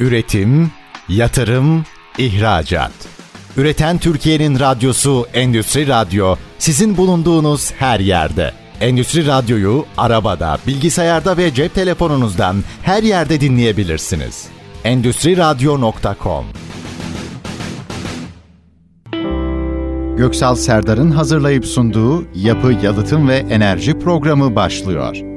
Üretim, yatırım, ihracat. Üreten Türkiye'nin radyosu Endüstri Radyo sizin bulunduğunuz her yerde. Endüstri Radyo'yu arabada, bilgisayarda ve cep telefonunuzdan her yerde dinleyebilirsiniz. Endüstri Radyo.com Göksal Serdar'ın hazırlayıp sunduğu Yapı, Yalıtım ve Enerji programı başlıyor.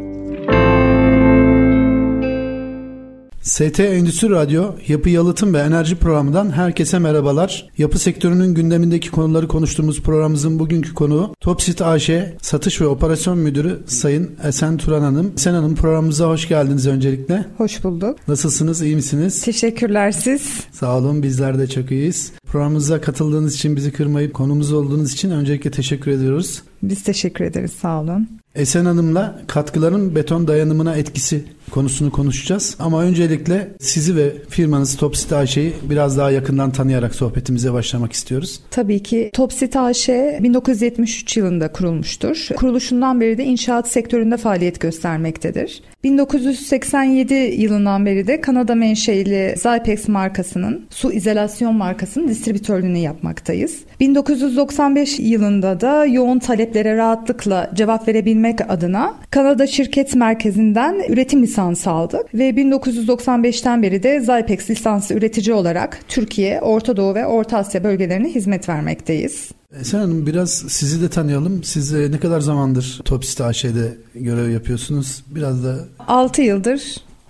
ST Endüstri Radyo Yapı Yalıtım ve Enerji programından herkese merhabalar. Yapı sektörünün gündemindeki konuları konuştuğumuz programımızın bugünkü konuğu Topsit AŞ Satış ve Operasyon Müdürü Sayın Esen Turan Hanım. Esen Hanım programımıza hoş geldiniz öncelikle. Hoş bulduk. Nasılsınız, iyi misiniz? Teşekkürler siz. Sağ olun, bizler de çok iyiyiz. Programımıza katıldığınız için, bizi kırmayıp konumuz olduğunuz için öncelikle teşekkür ediyoruz. Biz teşekkür ederiz, sağ olun. Esen Hanım'la katkıların beton dayanımına etkisi konusunu konuşacağız. Ama öncelikle sizi ve firmanız Topsit AŞ'yi biraz daha yakından tanıyarak sohbetimize başlamak istiyoruz. Tabii ki Topsit AŞ 1973 yılında kurulmuştur. Kuruluşundan beri de inşaat sektöründe faaliyet göstermektedir. 1987 yılından beri de Kanada menşeili Zypex markasının su izolasyon markasının distribütörlüğünü yapmaktayız. 1995 yılında da yoğun taleplere rahatlıkla cevap verebilmek adına Kanada şirket merkezinden üretim lisansı aldık ve 1995'ten beri de Zypex lisanslı üretici olarak Türkiye, Orta Doğu ve Orta Asya bölgelerine hizmet vermekteyiz. Esen Hanım biraz sizi de tanıyalım. Siz ne kadar zamandır Topsit AŞ'de görev yapıyorsunuz? Biraz da... 6 yıldır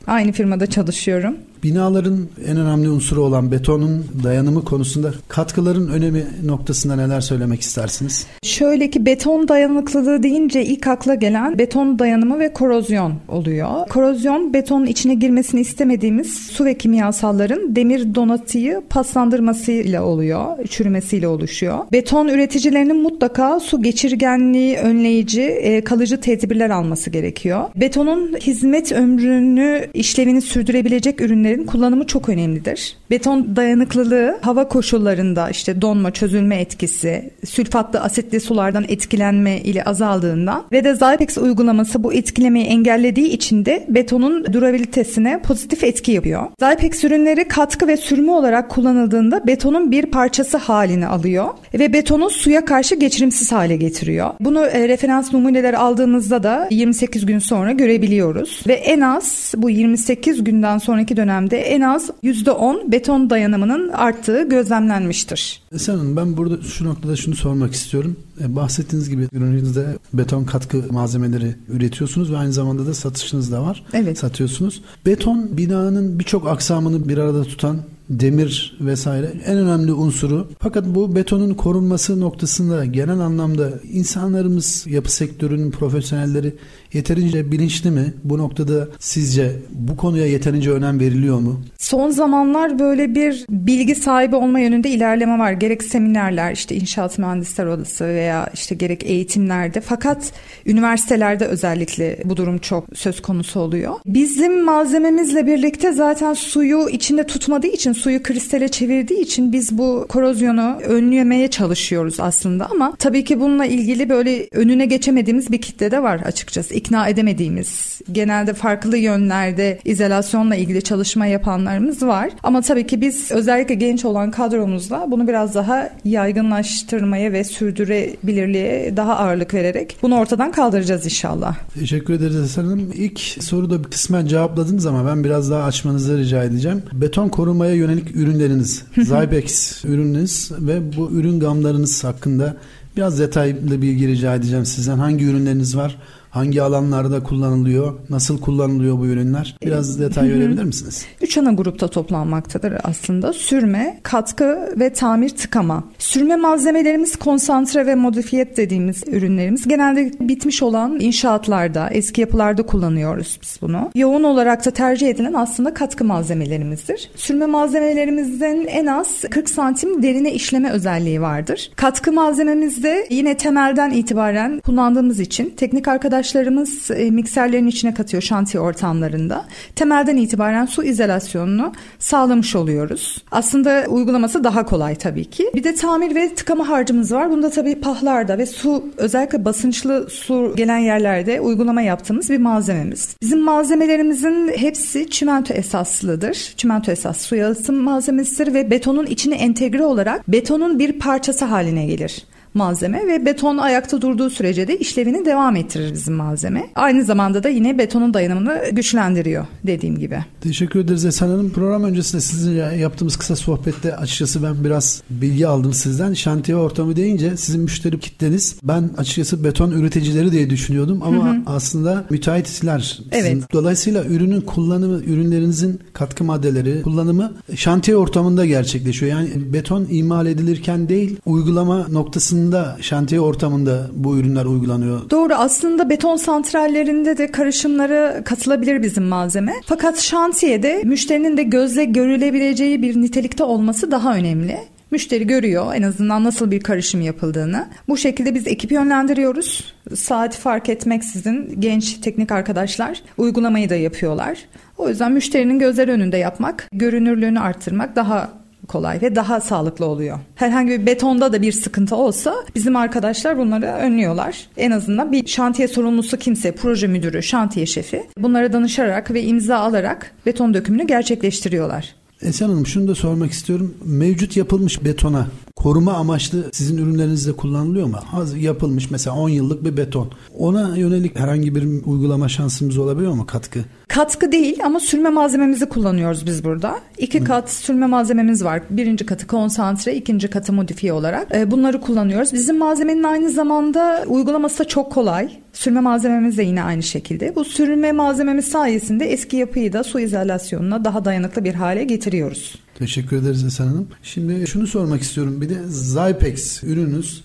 aynı firmada çalışıyorum. Binaların en önemli unsuru olan betonun dayanımı konusunda katkıların önemi noktasında neler söylemek istersiniz? Şöyle ki beton dayanıklılığı deyince ilk akla gelen beton dayanımı ve korozyon oluyor. Korozyon betonun içine girmesini istemediğimiz su ve kimyasalların demir donatıyı paslandırmasıyla oluyor, çürümesiyle oluşuyor. Beton üreticilerinin mutlaka su geçirgenliği önleyici e, kalıcı tedbirler alması gerekiyor. Betonun hizmet ömrünü işlevini sürdürebilecek ürünleri ürünlerin kullanımı çok önemlidir. Beton dayanıklılığı hava koşullarında işte donma, çözülme etkisi, sülfatlı asitli sulardan etkilenme ile azaldığından ve de Zypex uygulaması bu etkilemeyi engellediği için de betonun durabilitesine pozitif etki yapıyor. Zypex ürünleri katkı ve sürme olarak kullanıldığında betonun bir parçası halini alıyor ve betonu suya karşı geçirimsiz hale getiriyor. Bunu e, referans numuneler aldığımızda da 28 gün sonra görebiliyoruz ve en az bu 28 günden sonraki dönem dönemde en az %10 beton dayanımının arttığı gözlemlenmiştir. Esen Hanım ben burada şu noktada şunu sormak istiyorum. E, bahsettiğiniz gibi ürününüzde beton katkı malzemeleri üretiyorsunuz ve aynı zamanda da satışınız da var. Evet. Satıyorsunuz. Beton binanın birçok aksamını bir arada tutan demir vesaire en önemli unsuru. Fakat bu betonun korunması noktasında genel anlamda insanlarımız yapı sektörünün profesyonelleri yeterince bilinçli mi? Bu noktada sizce bu konuya yeterince önem veriliyor mu? Son zamanlar böyle bir bilgi sahibi olma yönünde ilerleme var. Gerek seminerler işte inşaat mühendisler odası veya işte gerek eğitimlerde fakat üniversitelerde özellikle bu durum çok söz konusu oluyor. Bizim malzememizle birlikte zaten suyu içinde tutmadığı için suyu kristale çevirdiği için biz bu korozyonu önlemeye çalışıyoruz aslında ama tabii ki bununla ilgili böyle önüne geçemediğimiz bir kitle de var açıkçası. İkna edemediğimiz, genelde farklı yönlerde izolasyonla ilgili çalışma yapanlarımız var. Ama tabii ki biz özellikle genç olan kadromuzla bunu biraz daha yaygınlaştırmaya ve sürdürebilirliğe daha ağırlık vererek bunu ortadan kaldıracağız inşallah. Teşekkür ederiz Hasan Hanım. İlk soruda kısmen cevapladınız ama ben biraz daha açmanızı rica edeceğim. Beton korumaya yönelik ürünleriniz, Zybex ürününüz ve bu ürün gamlarınız hakkında biraz detaylı bilgi rica edeceğim sizden. Hangi ürünleriniz var? Hangi alanlarda kullanılıyor? Nasıl kullanılıyor bu ürünler? Biraz detay verebilir misiniz? Üç ana grupta toplanmaktadır aslında. Sürme, katkı ve tamir tıkama. Sürme malzemelerimiz konsantre ve modifiyet dediğimiz ürünlerimiz. Genelde bitmiş olan inşaatlarda, eski yapılarda kullanıyoruz biz bunu. Yoğun olarak da tercih edilen aslında katkı malzemelerimizdir. Sürme malzemelerimizin en az 40 santim derine işleme özelliği vardır. Katkı malzememizde yine temelden itibaren kullandığımız için teknik arkadaş arkadaşlarımız e, mikserlerin içine katıyor şantiye ortamlarında. Temelden itibaren su izolasyonunu sağlamış oluyoruz. Aslında uygulaması daha kolay tabii ki. Bir de tamir ve tıkama harcımız var. Bunda tabii pahlarda ve su özellikle basınçlı su gelen yerlerde uygulama yaptığımız bir malzememiz. Bizim malzemelerimizin hepsi çimento esaslıdır. Çimento esas su yalıtım malzemesidir ve betonun içine entegre olarak betonun bir parçası haline gelir malzeme ve beton ayakta durduğu sürece de işlevini devam ettirir bizim malzeme. Aynı zamanda da yine betonun dayanımını güçlendiriyor dediğim gibi. Teşekkür ederiz Esen Hanım. Program öncesinde sizinle yaptığımız kısa sohbette açıkçası ben biraz bilgi aldım sizden. Şantiye ortamı deyince sizin müşteri kitleniz ben açıkçası beton üreticileri diye düşünüyordum ama hı hı. aslında müteahhitler. Evet. Dolayısıyla ürünün kullanımı, ürünlerinizin katkı maddeleri kullanımı şantiye ortamında gerçekleşiyor. Yani beton imal edilirken değil uygulama noktasında aslında şantiye ortamında bu ürünler uygulanıyor. Doğru aslında beton santrallerinde de karışımları katılabilir bizim malzeme. Fakat şantiyede müşterinin de gözle görülebileceği bir nitelikte olması daha önemli. Müşteri görüyor en azından nasıl bir karışım yapıldığını. Bu şekilde biz ekibi yönlendiriyoruz. Saati fark etmeksizin genç teknik arkadaşlar uygulamayı da yapıyorlar. O yüzden müşterinin gözler önünde yapmak, görünürlüğünü arttırmak daha kolay ve daha sağlıklı oluyor. Herhangi bir betonda da bir sıkıntı olsa bizim arkadaşlar bunları önlüyorlar. En azından bir şantiye sorumlusu kimse, proje müdürü, şantiye şefi bunlara danışarak ve imza alarak beton dökümünü gerçekleştiriyorlar. Esen Hanım şunu da sormak istiyorum. Mevcut yapılmış betona koruma amaçlı sizin ürünlerinizde kullanılıyor mu? Az yapılmış mesela 10 yıllık bir beton. Ona yönelik herhangi bir uygulama şansımız olabiliyor mu katkı? Katkı değil ama sürme malzememizi kullanıyoruz biz burada. İki Hı. kat sürme malzememiz var. Birinci katı konsantre, ikinci katı modifiye olarak. E, bunları kullanıyoruz. Bizim malzemenin aynı zamanda uygulaması da çok kolay. Sürme malzememiz de yine aynı şekilde. Bu sürme malzememiz sayesinde eski yapıyı da su izolasyonuna daha dayanıklı bir hale getiriyoruz. Teşekkür ederiz Esen Hanım. Şimdi şunu sormak istiyorum. Bir de Zypex ürününüz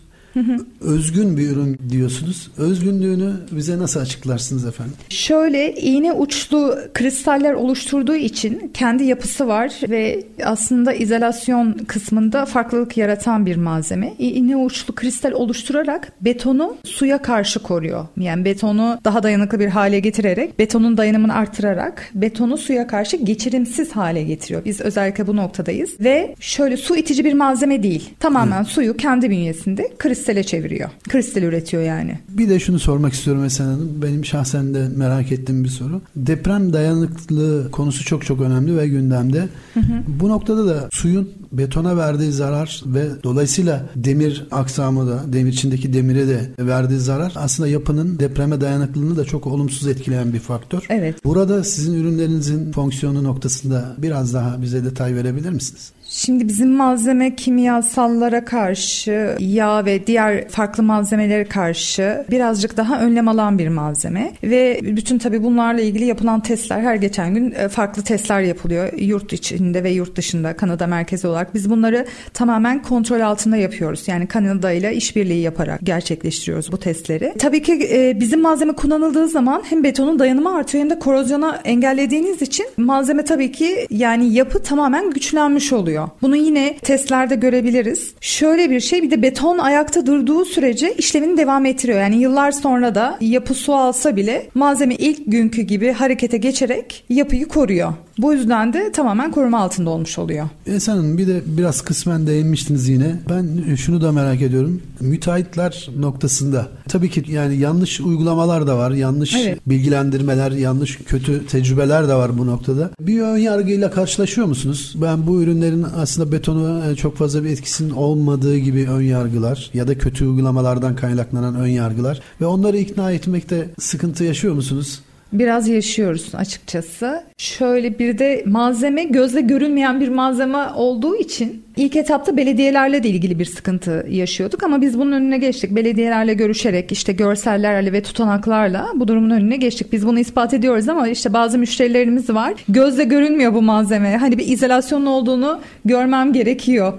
Özgün bir ürün diyorsunuz. Özgünlüğünü bize nasıl açıklarsınız efendim? Şöyle iğne uçlu kristaller oluşturduğu için kendi yapısı var ve aslında izolasyon kısmında farklılık yaratan bir malzeme. İğne uçlu kristal oluşturarak betonu suya karşı koruyor. Yani betonu daha dayanıklı bir hale getirerek, betonun dayanımını artırarak betonu suya karşı geçirimsiz hale getiriyor. Biz özellikle bu noktadayız ve şöyle su itici bir malzeme değil. Tamamen Hı. suyu kendi bünyesinde kristal kristale çeviriyor. Kristal üretiyor yani. Bir de şunu sormak istiyorum Esen Hanım. Benim şahsen de merak ettiğim bir soru. Deprem dayanıklılığı konusu çok çok önemli ve gündemde. Hı hı. Bu noktada da suyun betona verdiği zarar ve dolayısıyla demir aksamı da demir içindeki demire de verdiği zarar aslında yapının depreme dayanıklılığını da çok olumsuz etkileyen bir faktör. Evet. Burada sizin ürünlerinizin fonksiyonu noktasında biraz daha bize detay verebilir misiniz? Şimdi bizim malzeme kimyasallara karşı, yağ ve diğer farklı malzemelere karşı birazcık daha önlem alan bir malzeme ve bütün tabii bunlarla ilgili yapılan testler her geçen gün e, farklı testler yapılıyor yurt içinde ve yurt dışında Kanada merkezi olarak. Biz bunları tamamen kontrol altında yapıyoruz. Yani Kanada ile işbirliği yaparak gerçekleştiriyoruz bu testleri. Tabii ki e, bizim malzeme kullanıldığı zaman hem betonun dayanımı artıyor hem de korozyona engellediğiniz için malzeme tabii ki yani yapı tamamen güçlenmiş oluyor oluyor. Bunu yine testlerde görebiliriz. Şöyle bir şey bir de beton ayakta durduğu sürece işlemini devam ettiriyor. Yani yıllar sonra da yapı su alsa bile malzeme ilk günkü gibi harekete geçerek yapıyı koruyor. Bu yüzden de tamamen koruma altında olmuş oluyor. Esen Hanım bir de biraz kısmen değinmiştiniz yine. Ben şunu da merak ediyorum. Müteahhitler noktasında tabii ki yani yanlış uygulamalar da var. Yanlış evet. bilgilendirmeler, yanlış kötü tecrübeler de var bu noktada. Bir ön yargıyla karşılaşıyor musunuz? Ben bu ürünlerin aslında betonu e, çok fazla bir etkisinin olmadığı gibi ön yargılar ya da kötü uygulamalardan kaynaklanan ön yargılar ve onları ikna etmekte sıkıntı yaşıyor musunuz? Biraz yaşıyoruz açıkçası. Şöyle bir de malzeme gözle görünmeyen bir malzeme olduğu için ilk etapta belediyelerle de ilgili bir sıkıntı yaşıyorduk ama biz bunun önüne geçtik. Belediyelerle görüşerek işte görsellerle ve tutanaklarla bu durumun önüne geçtik. Biz bunu ispat ediyoruz ama işte bazı müşterilerimiz var. Gözle görünmüyor bu malzeme. Hani bir izolasyonun olduğunu görmem gerekiyor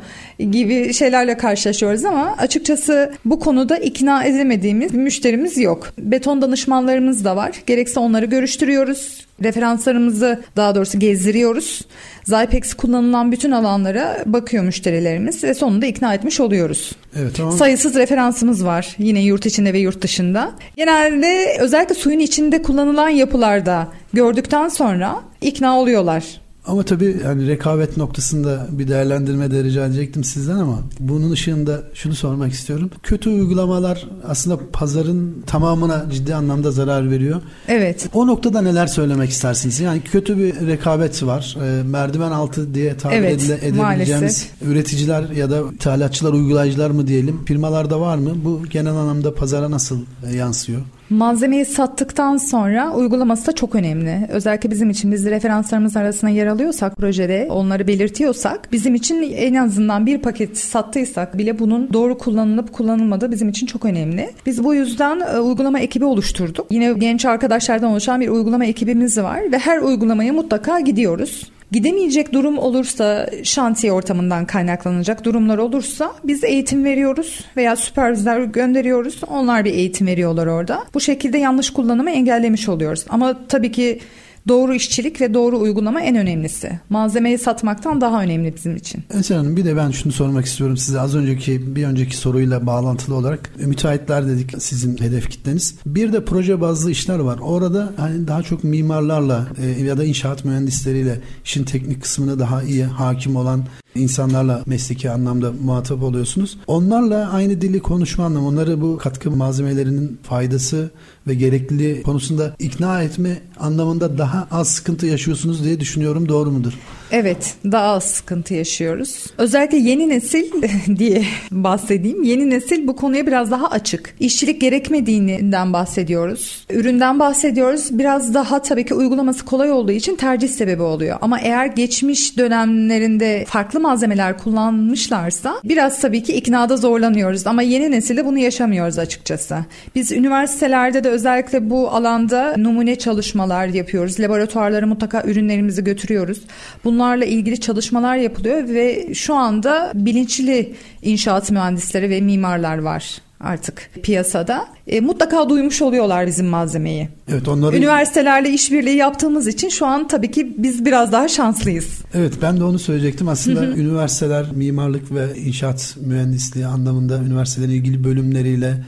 gibi şeylerle karşılaşıyoruz ama açıkçası bu konuda ikna edemediğimiz bir müşterimiz yok. Beton danışmanlarımız da var. Gerekse onları Onları görüştürüyoruz. Referanslarımızı daha doğrusu gezdiriyoruz. Zypex kullanılan bütün alanlara bakıyor müşterilerimiz ve sonunda ikna etmiş oluyoruz. Evet tamam. Sayısız referansımız var yine yurt içinde ve yurt dışında. Genelde özellikle suyun içinde kullanılan yapılarda gördükten sonra ikna oluyorlar. Ama tabii yani rekabet noktasında bir değerlendirme de rica edecektim sizden ama bunun ışığında şunu sormak istiyorum. Kötü uygulamalar aslında pazarın tamamına ciddi anlamda zarar veriyor. Evet. O noktada neler söylemek istersiniz? Yani kötü bir rekabet var. E, merdiven altı diye tabir Evet, edile, edebileceğimiz maalesef. üreticiler ya da ithalatçılar, uygulayıcılar mı diyelim firmalarda var mı? Bu genel anlamda pazara nasıl e, yansıyor? Malzemeyi sattıktan sonra uygulaması da çok önemli. Özellikle bizim için biz referanslarımız arasında yer alıyorsak projede onları belirtiyorsak bizim için en azından bir paket sattıysak bile bunun doğru kullanılıp kullanılmadığı bizim için çok önemli. Biz bu yüzden e, uygulama ekibi oluşturduk. Yine genç arkadaşlardan oluşan bir uygulama ekibimiz var ve her uygulamaya mutlaka gidiyoruz. Gidemeyecek durum olursa şantiye ortamından kaynaklanacak durumlar olursa biz eğitim veriyoruz veya süpervizör gönderiyoruz. Onlar bir eğitim veriyorlar orada. Bu şekilde yanlış kullanımı engellemiş oluyoruz. Ama tabii ki doğru işçilik ve doğru uygulama en önemlisi. Malzemeyi satmaktan daha önemli bizim için. Eser Hanım bir de ben şunu sormak istiyorum size az önceki bir önceki soruyla bağlantılı olarak e, müteahhitler dedik sizin hedef kitleniz. Bir de proje bazlı işler var. Orada hani daha çok mimarlarla e, ya da inşaat mühendisleriyle işin teknik kısmına daha iyi hakim olan insanlarla mesleki anlamda muhatap oluyorsunuz. Onlarla aynı dili konuşma anlamı, onları bu katkı malzemelerinin faydası ve gerekliliği konusunda ikna etme anlamında daha az sıkıntı yaşıyorsunuz diye düşünüyorum. Doğru mudur? Evet, daha az sıkıntı yaşıyoruz. Özellikle yeni nesil diye bahsedeyim. Yeni nesil bu konuya biraz daha açık. İşçilik gerekmediğinden bahsediyoruz. Üründen bahsediyoruz. Biraz daha tabii ki uygulaması kolay olduğu için tercih sebebi oluyor. Ama eğer geçmiş dönemlerinde farklı malzemeler kullanmışlarsa biraz tabii ki iknada zorlanıyoruz. Ama yeni nesilde bunu yaşamıyoruz açıkçası. Biz üniversitelerde de özellikle bu alanda numune çalışmalar yapıyoruz. Laboratuvarlara mutlaka ürünlerimizi götürüyoruz. Bunlarla ilgili çalışmalar yapılıyor ve şu anda bilinçli inşaat mühendisleri ve mimarlar var artık piyasada. E, mutlaka duymuş oluyorlar bizim malzemeyi. Evet onları Üniversitelerle işbirliği yaptığımız için şu an tabii ki biz biraz daha şanslıyız. Evet ben de onu söyleyecektim. Aslında üniversiteler mimarlık ve inşaat mühendisliği anlamında üniversitelerin ilgili bölümleriyle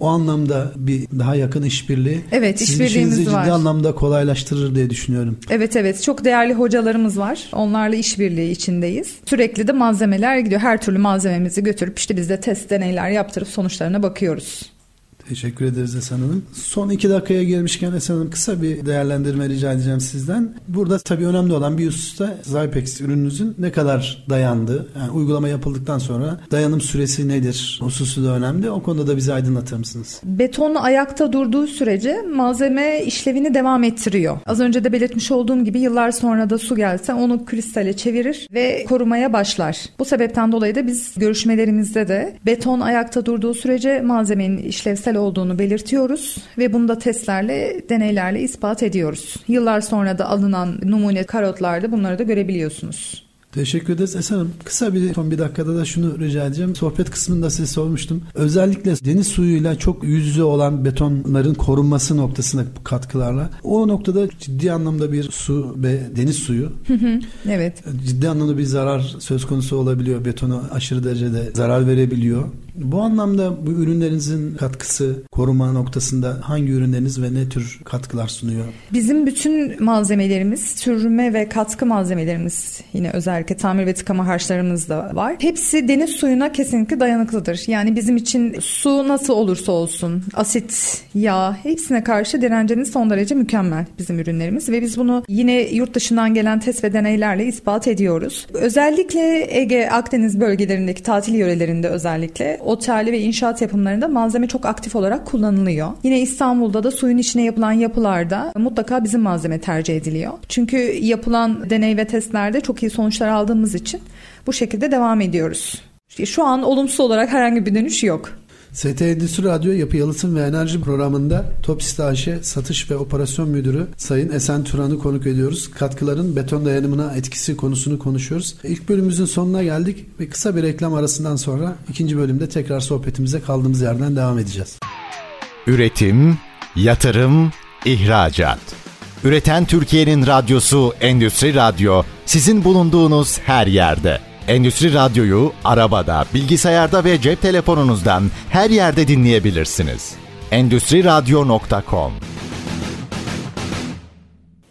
o anlamda bir daha yakın işbirliği Evet, sizin işbirliğimiz işinizi var. ciddi anlamda kolaylaştırır diye düşünüyorum. Evet evet çok değerli hocalarımız var. Onlarla işbirliği içindeyiz. Sürekli de malzemeler gidiyor. Her türlü malzememizi götürüp işte biz de test deneyler yaptırıp sonuçlarına bakıyoruz. Teşekkür ederiz Esen Hanım. Son iki dakikaya gelmişken Esen Hanım kısa bir değerlendirme rica edeceğim sizden. Burada tabii önemli olan bir hususta Zypex ürününüzün ne kadar dayandığı, yani uygulama yapıldıktan sonra dayanım süresi nedir? Hususu da önemli. O konuda da bizi aydınlatır mısınız? Beton ayakta durduğu sürece malzeme işlevini devam ettiriyor. Az önce de belirtmiş olduğum gibi yıllar sonra da su gelse onu kristale çevirir ve korumaya başlar. Bu sebepten dolayı da biz görüşmelerimizde de beton ayakta durduğu sürece malzemenin işlevsel olduğunu belirtiyoruz ve bunu da testlerle, deneylerle ispat ediyoruz. Yıllar sonra da alınan numune karotlarda bunları da görebiliyorsunuz. Teşekkür ederiz Esen Hanım. Kısa bir son bir dakikada da şunu rica edeceğim. Sohbet kısmında size sormuştum. Özellikle deniz suyuyla çok yüz yüze olan betonların korunması noktasında bu katkılarla. O noktada ciddi anlamda bir su ve deniz suyu Evet. ciddi anlamda bir zarar söz konusu olabiliyor. Betona aşırı derecede zarar verebiliyor. Bu anlamda bu ürünlerinizin katkısı koruma noktasında hangi ürünleriniz ve ne tür katkılar sunuyor? Bizim bütün malzemelerimiz, sürme ve katkı malzemelerimiz yine özellikle tamir ve tıkama harçlarımız da var. Hepsi deniz suyuna kesinlikle dayanıklıdır. Yani bizim için su nasıl olursa olsun, asit, yağ hepsine karşı direnceniz son derece mükemmel bizim ürünlerimiz ve biz bunu yine yurt dışından gelen test ve deneylerle ispat ediyoruz. Özellikle Ege, Akdeniz bölgelerindeki tatil yörelerinde özellikle otel ve inşaat yapımlarında malzeme çok aktif olarak kullanılıyor. Yine İstanbul'da da suyun içine yapılan yapılarda mutlaka bizim malzeme tercih ediliyor. Çünkü yapılan deney ve testlerde çok iyi sonuçlar aldığımız için bu şekilde devam ediyoruz. Şu an olumsuz olarak herhangi bir dönüş yok. ST Endüstri Radyo Yapı Yalıtım ve Enerji programında Topsist AŞ Satış ve Operasyon Müdürü Sayın Esen Turan'ı konuk ediyoruz. Katkıların beton dayanımına etkisi konusunu konuşuyoruz. İlk bölümümüzün sonuna geldik ve kısa bir reklam arasından sonra ikinci bölümde tekrar sohbetimize kaldığımız yerden devam edeceğiz. Üretim, yatırım, ihracat. Üreten Türkiye'nin radyosu Endüstri Radyo sizin bulunduğunuz her yerde. Endüstri Radyo'yu arabada, bilgisayarda ve cep telefonunuzdan her yerde dinleyebilirsiniz. Endüstri Radyo.com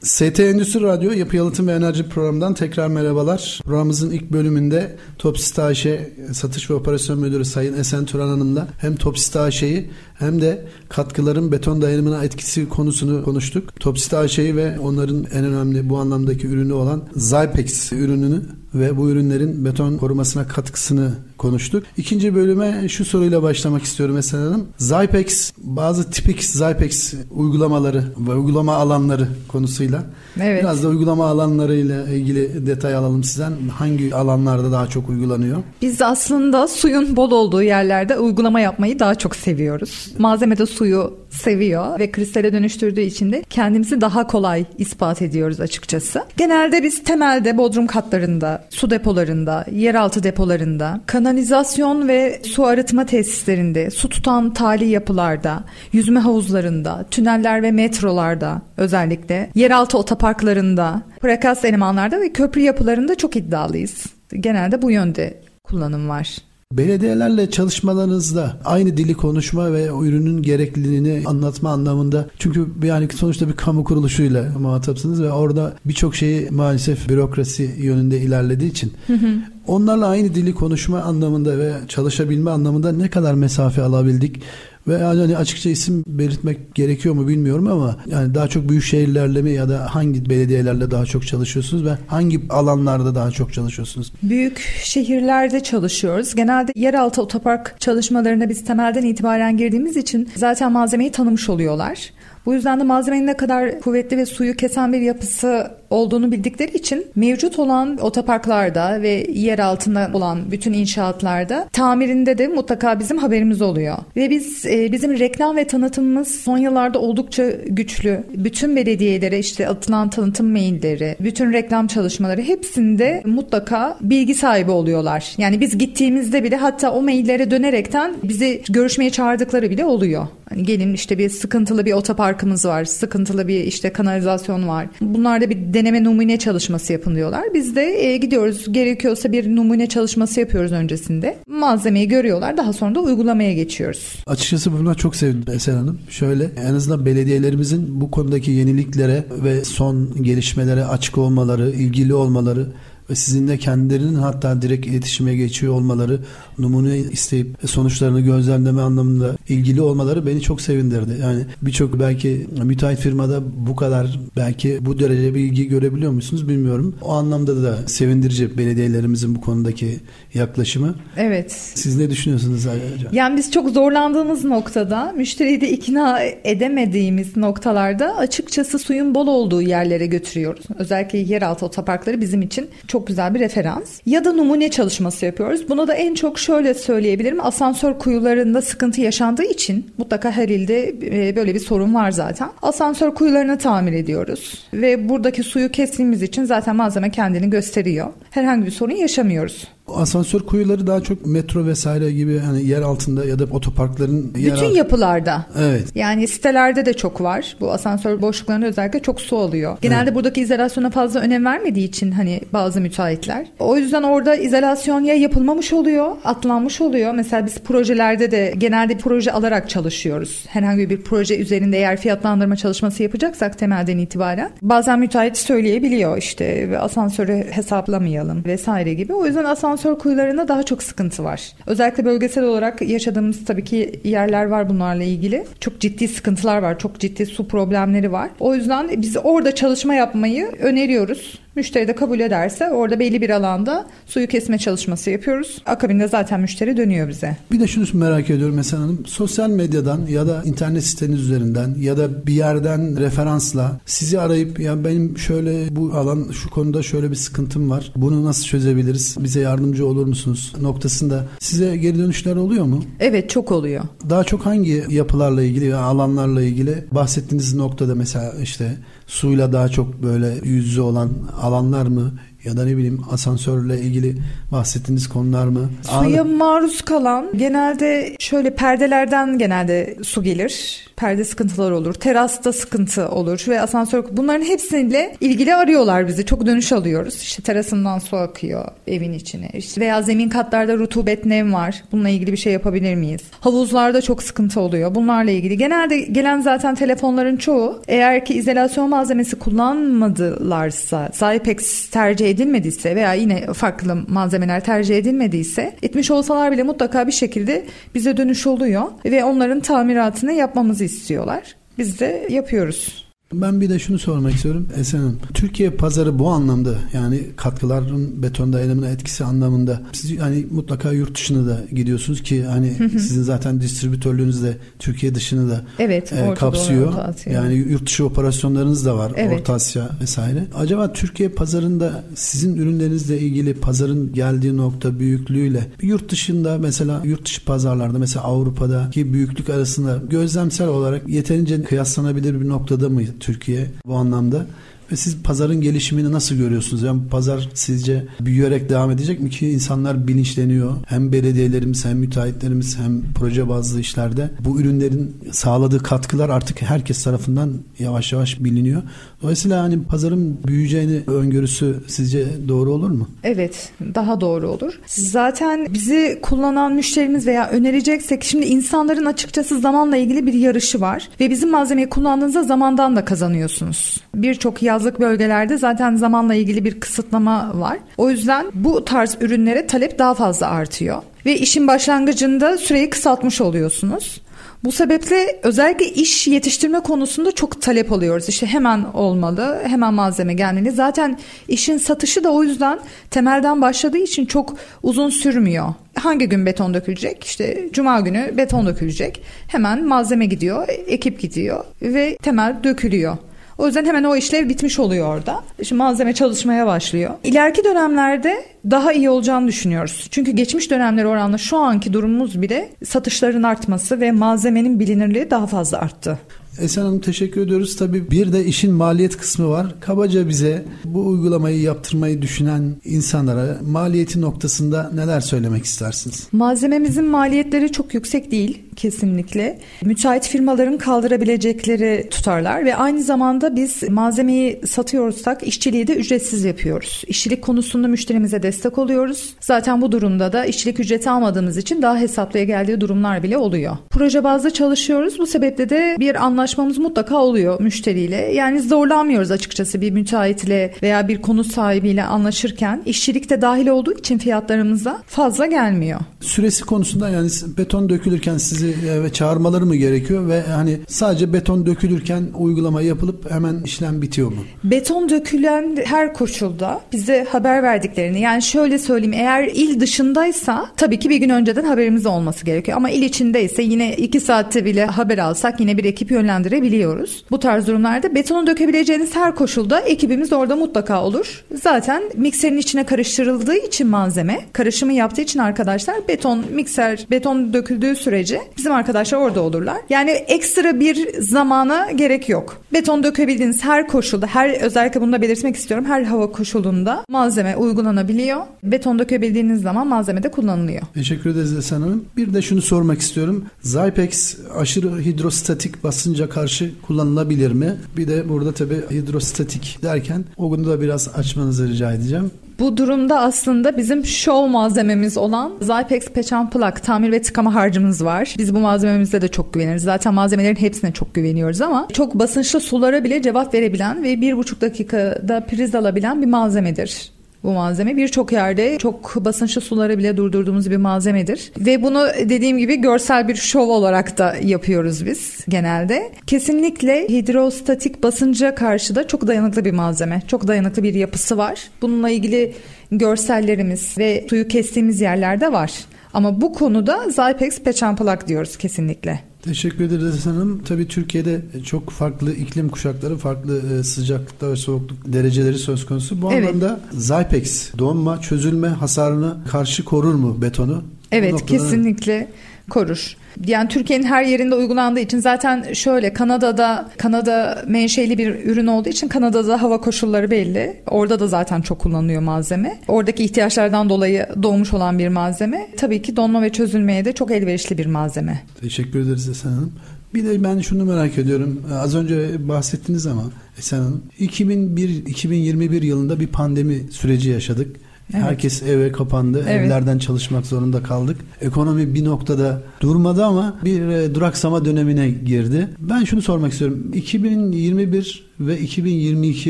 ST Endüstri Radyo Yapı Yalıtım ve Enerji programından tekrar merhabalar. Programımızın ilk bölümünde Topsista AŞ Satış ve Operasyon Müdürü Sayın Esen Turan Hanım'la hem Topsista AŞ'yi hem de katkıların beton dayanımına etkisi konusunu konuştuk. Topsista AŞ'yi ve onların en önemli bu anlamdaki ürünü olan Zypex ürününü ve bu ürünlerin beton korumasına katkısını konuştuk. İkinci bölüme şu soruyla başlamak istiyorum mesela Hanım. Zypex bazı tipik Zypex uygulamaları ve uygulama alanları konusuyla evet. biraz da uygulama alanlarıyla ilgili detay alalım sizden. Hangi alanlarda daha çok uygulanıyor? Biz aslında suyun bol olduğu yerlerde uygulama yapmayı daha çok seviyoruz. Malzeme de suyu seviyor ve kristale dönüştürdüğü için de kendimizi daha kolay ispat ediyoruz açıkçası. Genelde biz temelde bodrum katlarında, su depolarında, yeraltı depolarında, kanalizasyon ve su arıtma tesislerinde, su tutan tali yapılarda, yüzme havuzlarında, tüneller ve metrolarda özellikle, yeraltı otoparklarında, prakas elemanlarda ve köprü yapılarında çok iddialıyız. Genelde bu yönde kullanım var. Belediyelerle çalışmalarınızda aynı dili konuşma ve o ürünün gerekliliğini anlatma anlamında çünkü yani sonuçta bir kamu kuruluşuyla muhatapsınız ve orada birçok şeyi maalesef bürokrasi yönünde ilerlediği için hı hı. onlarla aynı dili konuşma anlamında ve çalışabilme anlamında ne kadar mesafe alabildik ve yani açıkça isim belirtmek gerekiyor mu bilmiyorum ama yani daha çok büyük şehirlerle mi ya da hangi belediyelerle daha çok çalışıyorsunuz ve hangi alanlarda daha çok çalışıyorsunuz? Büyük şehirlerde çalışıyoruz. Genelde yeraltı otopark çalışmalarına biz temelden itibaren girdiğimiz için zaten malzemeyi tanımış oluyorlar. Bu yüzden de malzemenin ne kadar kuvvetli ve suyu kesen bir yapısı olduğunu bildikleri için mevcut olan otoparklarda ve yer altında olan bütün inşaatlarda tamirinde de mutlaka bizim haberimiz oluyor. Ve biz e, bizim reklam ve tanıtımımız son yıllarda oldukça güçlü. Bütün belediyelere işte atılan tanıtım mailleri, bütün reklam çalışmaları hepsinde mutlaka bilgi sahibi oluyorlar. Yani biz gittiğimizde bile hatta o maillere dönerekten bizi görüşmeye çağırdıkları bile oluyor. Hani gelin işte bir sıkıntılı bir otoparkımız var, sıkıntılı bir işte kanalizasyon var. Bunlarda bir deneme numune çalışması yapın diyorlar. Biz de e, gidiyoruz gerekiyorsa bir numune çalışması yapıyoruz öncesinde. Malzemeyi görüyorlar daha sonra da uygulamaya geçiyoruz. Açıkçası buna çok sevindim Esen Hanım. Şöyle en azından belediyelerimizin bu konudaki yeniliklere ve son gelişmelere açık olmaları, ilgili olmaları ve sizinle kendilerinin hatta direkt iletişime geçiyor olmaları, numune isteyip sonuçlarını gözlemleme anlamında ilgili olmaları beni çok sevindirdi. Yani birçok belki müteahhit firmada bu kadar belki bu derece bir ilgi görebiliyor musunuz bilmiyorum. O anlamda da sevindirici belediyelerimizin bu konudaki yaklaşımı. Evet. Siz ne düşünüyorsunuz hocam? Yani biz çok zorlandığımız noktada, müşteriyi de ikna edemediğimiz noktalarda açıkçası suyun bol olduğu yerlere götürüyoruz. Özellikle yeraltı otoparkları bizim için çok çok güzel bir referans. Ya da numune çalışması yapıyoruz. Buna da en çok şöyle söyleyebilirim. Asansör kuyularında sıkıntı yaşandığı için mutlaka her ilde e, böyle bir sorun var zaten. Asansör kuyularını tamir ediyoruz. Ve buradaki suyu kestiğimiz için zaten malzeme kendini gösteriyor. Herhangi bir sorun yaşamıyoruz. Asansör kuyuları daha çok metro vesaire gibi hani yer altında ya da otoparkların yer Bütün alt... yapılarda. Evet. Yani sitelerde de çok var. Bu asansör boşluklarında özellikle çok su alıyor. Genelde evet. buradaki izolasyona fazla önem vermediği için hani bazı müteahhitler. O yüzden orada izolasyon ya yapılmamış oluyor, atlanmış oluyor. Mesela biz projelerde de genelde proje alarak çalışıyoruz. Herhangi bir proje üzerinde eğer fiyatlandırma çalışması yapacaksak temelden itibaren bazen müteahhit söyleyebiliyor işte asansörü hesaplamayalım vesaire gibi. O yüzden asansör asansör kuyularında daha çok sıkıntı var. Özellikle bölgesel olarak yaşadığımız tabii ki yerler var bunlarla ilgili. Çok ciddi sıkıntılar var. Çok ciddi su problemleri var. O yüzden biz orada çalışma yapmayı öneriyoruz. Müşteri de kabul ederse orada belli bir alanda suyu kesme çalışması yapıyoruz. Akabinde zaten müşteri dönüyor bize. Bir de şunu merak ediyorum mesela hanım. Sosyal medyadan ya da internet siteniz üzerinden ya da bir yerden referansla sizi arayıp ya benim şöyle bu alan şu konuda şöyle bir sıkıntım var. Bunu nasıl çözebiliriz? Bize yardımcı olur musunuz? Noktasında size geri dönüşler oluyor mu? Evet çok oluyor. Daha çok hangi yapılarla ilgili alanlarla ilgili bahsettiğiniz noktada mesela işte suyla daha çok böyle yüzü olan alanlar mı ya da ne bileyim asansörle ilgili bahsettiğiniz konular mı? Suya Ağır... maruz kalan genelde şöyle perdelerden genelde su gelir. Perde sıkıntılar olur. Terasta sıkıntı olur ve asansör bunların hepsiyle ilgili arıyorlar bizi. Çok dönüş alıyoruz. İşte terasından su akıyor evin içine. İşte veya zemin katlarda rutubet nem var. Bununla ilgili bir şey yapabilir miyiz? Havuzlarda çok sıkıntı oluyor. Bunlarla ilgili. Genelde gelen zaten telefonların çoğu eğer ki izolasyon malzemesi kullanmadılarsa, Zypex tercih edilmediyse veya yine farklı malzemeler tercih edilmediyse etmiş olsalar bile mutlaka bir şekilde bize dönüş oluyor ve onların tamiratını yapmamızı istiyorlar. Biz de yapıyoruz. Ben bir de şunu sormak istiyorum Esen Hanım. Türkiye pazarı bu anlamda yani katkıların beton dayanımına etkisi anlamında siz hani mutlaka yurt dışına da gidiyorsunuz ki hani sizin zaten distribütörlüğünüz de Türkiye dışını da evet, e, kapsıyor. Yani yurt dışı operasyonlarınız da var evet. Orta Asya vesaire. Acaba Türkiye pazarında sizin ürünlerinizle ilgili pazarın geldiği nokta büyüklüğüyle yurt dışında mesela yurt dışı pazarlarda mesela Avrupa'daki büyüklük arasında gözlemsel olarak yeterince kıyaslanabilir bir noktada mı Türkiye bu anlamda. Ve siz pazarın gelişimini nasıl görüyorsunuz? Yani pazar sizce büyüyerek devam edecek mi ki insanlar bilinçleniyor? Hem belediyelerimiz hem müteahhitlerimiz hem proje bazlı işlerde bu ürünlerin sağladığı katkılar artık herkes tarafından yavaş yavaş biliniyor. Dolayısıyla hani pazarın büyüyeceğini öngörüsü sizce doğru olur mu? Evet, daha doğru olur. Zaten bizi kullanan müşterimiz veya önereceksek şimdi insanların açıkçası zamanla ilgili bir yarışı var ve bizim malzemeyi kullandığınızda zamandan da kazanıyorsunuz. Birçok yazlık bölgelerde zaten zamanla ilgili bir kısıtlama var. O yüzden bu tarz ürünlere talep daha fazla artıyor ve işin başlangıcında süreyi kısaltmış oluyorsunuz. Bu sebeple özellikle iş yetiştirme konusunda çok talep alıyoruz. İşte hemen olmalı, hemen malzeme gelmeli. Zaten işin satışı da o yüzden temelden başladığı için çok uzun sürmüyor. Hangi gün beton dökülecek? İşte cuma günü beton dökülecek. Hemen malzeme gidiyor, ekip gidiyor ve temel dökülüyor. O yüzden hemen o işlev bitmiş oluyor orada. Şimdi malzeme çalışmaya başlıyor. İleriki dönemlerde daha iyi olacağını düşünüyoruz. Çünkü geçmiş dönemler oranla şu anki durumumuz bile satışların artması ve malzemenin bilinirliği daha fazla arttı. Esen Hanım teşekkür ediyoruz. Tabii bir de işin maliyet kısmı var. Kabaca bize bu uygulamayı yaptırmayı düşünen insanlara maliyeti noktasında neler söylemek istersiniz? Malzememizin maliyetleri çok yüksek değil kesinlikle. Müteahhit firmaların kaldırabilecekleri tutarlar ve aynı zamanda biz malzemeyi satıyorsak işçiliği de ücretsiz yapıyoruz. İşçilik konusunda müşterimize destek oluyoruz. Zaten bu durumda da işçilik ücreti almadığımız için daha hesaplıya geldiği durumlar bile oluyor. Proje bazlı çalışıyoruz. Bu sebeple de bir anlaşmamız mutlaka oluyor müşteriyle. Yani zorlanmıyoruz açıkçası bir müteahhitle veya bir konut sahibiyle anlaşırken. işçilik de dahil olduğu için fiyatlarımıza fazla gelmiyor. Süresi konusunda yani beton dökülürken sizi sizi ve çağırmaları mı gerekiyor ve hani sadece beton dökülürken uygulama yapılıp hemen işlem bitiyor mu? Beton dökülen her koşulda bize haber verdiklerini yani şöyle söyleyeyim eğer il dışındaysa tabii ki bir gün önceden haberimiz olması gerekiyor ama il içindeyse yine iki saatte bile haber alsak yine bir ekip yönlendirebiliyoruz. Bu tarz durumlarda betonu dökebileceğiniz her koşulda ekibimiz orada mutlaka olur. Zaten mikserin içine karıştırıldığı için malzeme karışımı yaptığı için arkadaşlar beton mikser beton döküldüğü sürece Bizim arkadaşlar orada olurlar. Yani ekstra bir zamana gerek yok. Beton dökebildiğiniz her koşulda, her özellikle bunu da belirtmek istiyorum. Her hava koşulunda malzeme uygulanabiliyor. Beton dökebildiğiniz zaman malzeme de kullanılıyor. Teşekkür ederiz Esen Hanım. Bir de şunu sormak istiyorum. Zypex aşırı hidrostatik basınca karşı kullanılabilir mi? Bir de burada tabii hidrostatik derken o konuda da biraz açmanızı rica edeceğim. Bu durumda aslında bizim show malzememiz olan Zypex Peçan Plak tamir ve tıkama harcımız var. Biz bu malzememize de çok güveniriz. Zaten malzemelerin hepsine çok güveniyoruz ama çok basınçlı sulara bile cevap verebilen ve bir buçuk dakikada priz alabilen bir malzemedir bu malzeme. Birçok yerde çok basınçlı suları bile durdurduğumuz bir malzemedir. Ve bunu dediğim gibi görsel bir şov olarak da yapıyoruz biz genelde. Kesinlikle hidrostatik basınca karşı da çok dayanıklı bir malzeme. Çok dayanıklı bir yapısı var. Bununla ilgili görsellerimiz ve suyu kestiğimiz yerlerde var. Ama bu konuda Zypex Peçamplak diyoruz kesinlikle. Teşekkür ederiz hanım. Tabii Türkiye'de çok farklı iklim kuşakları, farklı e, sıcaklıkta ve soğukluk dereceleri söz konusu. Bu evet. anlamda Zypex donma, çözülme hasarını karşı korur mu betonu? Evet kesinlikle korur. Yani Türkiye'nin her yerinde uygulandığı için zaten şöyle Kanada'da Kanada menşeli bir ürün olduğu için Kanada'da hava koşulları belli. Orada da zaten çok kullanılıyor malzeme. Oradaki ihtiyaçlardan dolayı doğmuş olan bir malzeme. Tabii ki donma ve çözülmeye de çok elverişli bir malzeme. Teşekkür ederiz Esen Hanım. Bir de ben şunu merak ediyorum. Az önce bahsettiniz ama Esen Hanım 2001-2021 yılında bir pandemi süreci yaşadık. Evet. Herkes eve kapandı. Evet. Evlerden çalışmak zorunda kaldık. Ekonomi bir noktada durmadı ama bir e, duraksama dönemine girdi. Ben şunu sormak istiyorum. 2021 ve 2022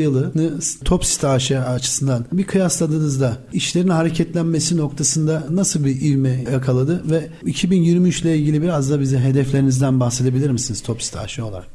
yılını top site açısından bir kıyasladığınızda işlerin hareketlenmesi noktasında nasıl bir ivme yakaladı ve 2023 ile ilgili biraz da bize hedeflerinizden bahsedebilir misiniz top site olarak?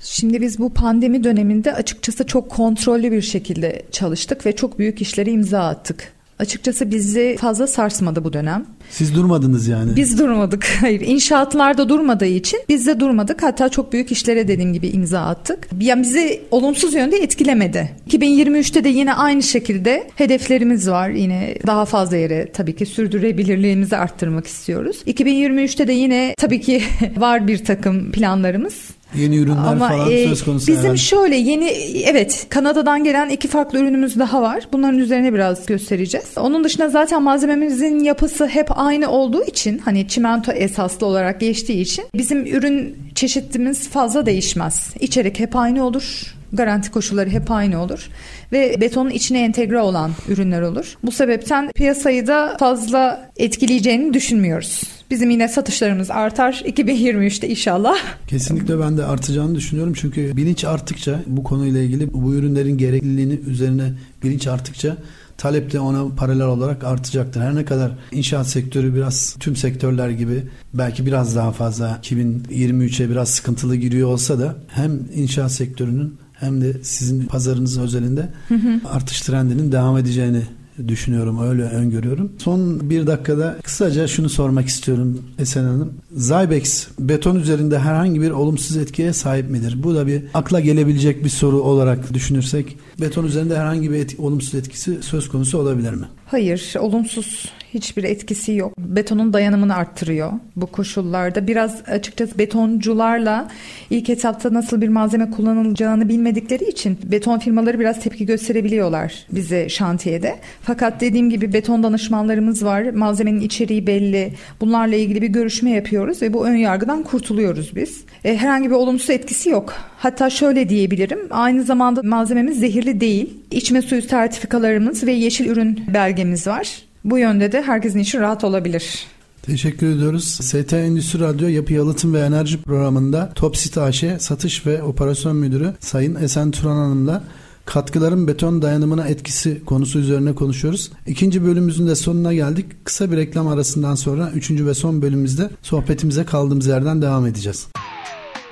Şimdi biz bu pandemi döneminde açıkçası çok kontrollü bir şekilde çalıştık ve çok büyük işlere imza attık. Açıkçası bizi fazla sarsmadı bu dönem. Siz durmadınız yani. Biz durmadık. Hayır. İnşaatlarda durmadığı için biz de durmadık. Hatta çok büyük işlere dediğim gibi imza attık. Yani bizi olumsuz yönde etkilemedi. 2023'te de yine aynı şekilde hedeflerimiz var. Yine daha fazla yere tabii ki sürdürebilirliğimizi arttırmak istiyoruz. 2023'te de yine tabii ki var bir takım planlarımız. Yeni ürünler Ama, falan e, söz konusu. Bizim herhalde. şöyle yeni evet Kanada'dan gelen iki farklı ürünümüz daha var. Bunların üzerine biraz göstereceğiz. Onun dışında zaten malzememizin yapısı hep aynı olduğu için hani çimento esaslı olarak geçtiği için bizim ürün çeşitimiz fazla değişmez. İçerik hep aynı olur. Garanti koşulları hep aynı olur ve betonun içine entegre olan ürünler olur. Bu sebepten piyasayı da fazla etkileyeceğini düşünmüyoruz. Bizim yine satışlarımız artar 2023'te inşallah. Kesinlikle ben de artacağını düşünüyorum. Çünkü bilinç arttıkça bu konuyla ilgili bu ürünlerin gerekliliğini üzerine bilinç arttıkça talep de ona paralel olarak artacaktır. Her ne kadar inşaat sektörü biraz tüm sektörler gibi belki biraz daha fazla 2023'e biraz sıkıntılı giriyor olsa da hem inşaat sektörünün hem de sizin pazarınız özelinde hı hı. artış trendinin devam edeceğini düşünüyorum. Öyle öngörüyorum. Son bir dakikada kısaca şunu sormak istiyorum Esen Hanım. Zybex beton üzerinde herhangi bir olumsuz etkiye sahip midir? Bu da bir akla gelebilecek bir soru olarak düşünürsek beton üzerinde herhangi bir et, olumsuz etkisi söz konusu olabilir mi? Hayır, olumsuz hiçbir etkisi yok. Betonun dayanımını arttırıyor bu koşullarda. Biraz açıkçası betoncularla ilk etapta nasıl bir malzeme kullanılacağını bilmedikleri için beton firmaları biraz tepki gösterebiliyorlar bize şantiyede. Fakat dediğim gibi beton danışmanlarımız var. Malzemenin içeriği belli. Bunlarla ilgili bir görüşme yapıyoruz ve bu ön yargıdan kurtuluyoruz biz. E, herhangi bir olumsuz etkisi yok. Hatta şöyle diyebilirim. Aynı zamanda malzememiz zehirli değil. İçme suyu sertifikalarımız ve yeşil ürün belgemiz var. Bu yönde de herkesin için rahat olabilir. Teşekkür ediyoruz. ST Endüstri Radyo Yapı Yalıtım ve Enerji programında Topsit AŞ Satış ve Operasyon Müdürü Sayın Esen Turan Hanım'la katkıların beton dayanımına etkisi konusu üzerine konuşuyoruz. İkinci bölümümüzün de sonuna geldik. Kısa bir reklam arasından sonra üçüncü ve son bölümümüzde sohbetimize kaldığımız yerden devam edeceğiz.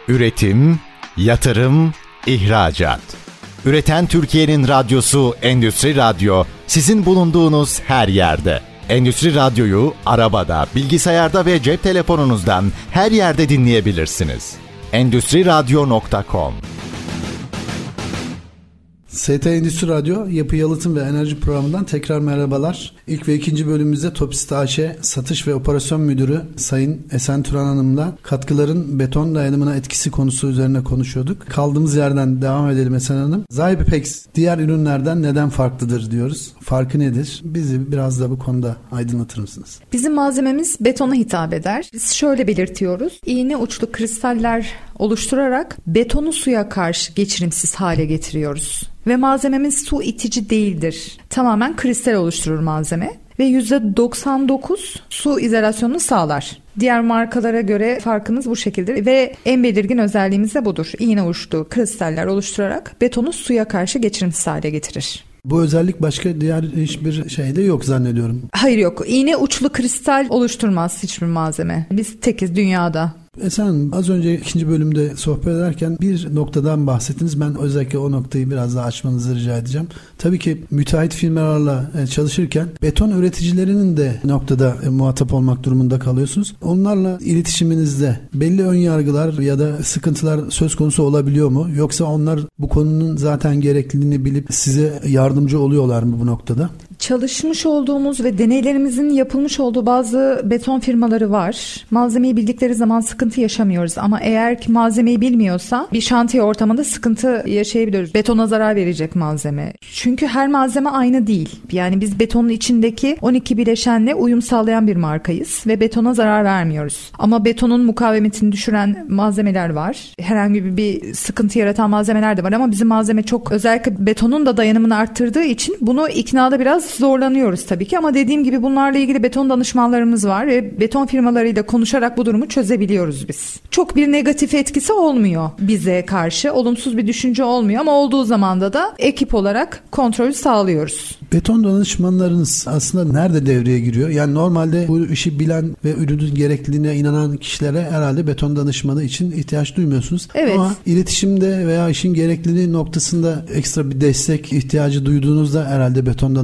Üretim, yatırım, ihracat. Üreten Türkiye'nin radyosu Endüstri Radyo sizin bulunduğunuz her yerde. Endüstri Radyo'yu arabada, bilgisayarda ve cep telefonunuzdan her yerde dinleyebilirsiniz. Endüstri Radyo.com ST Endüstri Radyo Yapı Yalıtım ve Enerji Programı'ndan tekrar merhabalar. İlk ve ikinci bölümümüzde Topist AŞ Satış ve Operasyon Müdürü Sayın Esen Turan Hanım'la katkıların beton dayanımına etkisi konusu üzerine konuşuyorduk. Kaldığımız yerden devam edelim Esen Hanım. Zybepex diğer ürünlerden neden farklıdır diyoruz. Farkı nedir? Bizi biraz da bu konuda aydınlatır mısınız? Bizim malzememiz betona hitap eder. Biz şöyle belirtiyoruz. İğne uçlu kristaller oluşturarak betonu suya karşı geçirimsiz hale getiriyoruz. Ve malzememiz su itici değildir. Tamamen kristal oluşturur malzeme ve %99 su izolasyonunu sağlar. Diğer markalara göre farkımız bu şekilde ve en belirgin özelliğimiz de budur. İğne uçlu kristaller oluşturarak betonu suya karşı geçirimsiz hale getirir. Bu özellik başka diğer hiçbir şeyde yok zannediyorum. Hayır yok. İğne uçlu kristal oluşturmaz hiçbir malzeme. Biz tekiz dünyada. Esen az önce ikinci bölümde sohbet ederken bir noktadan bahsettiniz. Ben özellikle o noktayı biraz daha açmanızı rica edeceğim. Tabii ki müteahhit firmalarla e, çalışırken beton üreticilerinin de noktada e, muhatap olmak durumunda kalıyorsunuz. Onlarla iletişiminizde belli ön yargılar ya da sıkıntılar söz konusu olabiliyor mu? Yoksa onlar bu konunun zaten gerekliliğini bilip size yardımcı oluyorlar mı bu noktada? Çalışmış olduğumuz ve deneylerimizin yapılmış olduğu bazı beton firmaları var. Malzemeyi bildikleri zaman sıkıntı yaşamıyoruz ama eğer ki malzemeyi bilmiyorsa bir şantiye ortamında sıkıntı yaşayabiliyoruz. Betona zarar verecek malzeme. Çünkü her malzeme aynı değil. Yani biz betonun içindeki 12 bileşenle uyum sağlayan bir markayız ve betona zarar vermiyoruz. Ama betonun mukavemetini düşüren malzemeler var. Herhangi bir sıkıntı yaratan malzemeler de var ama bizim malzeme çok özellikle betonun da dayanımını arttırdığı için bunu iknada biraz zorlanıyoruz tabii ki ama dediğim gibi bunlarla ilgili beton danışmanlarımız var ve beton firmalarıyla konuşarak bu durumu çözebiliyoruz biz. Çok bir negatif etkisi olmuyor bize karşı. Olumsuz bir düşünce olmuyor ama olduğu zamanda da ekip olarak kontrolü sağlıyoruz. Beton danışmanlarınız aslında nerede devreye giriyor? Yani normalde bu işi bilen ve ürünün gerekliliğine inanan kişilere herhalde beton danışmanı için ihtiyaç duymuyorsunuz. Evet. Ama iletişimde veya işin gerekliliği noktasında ekstra bir destek ihtiyacı duyduğunuzda herhalde beton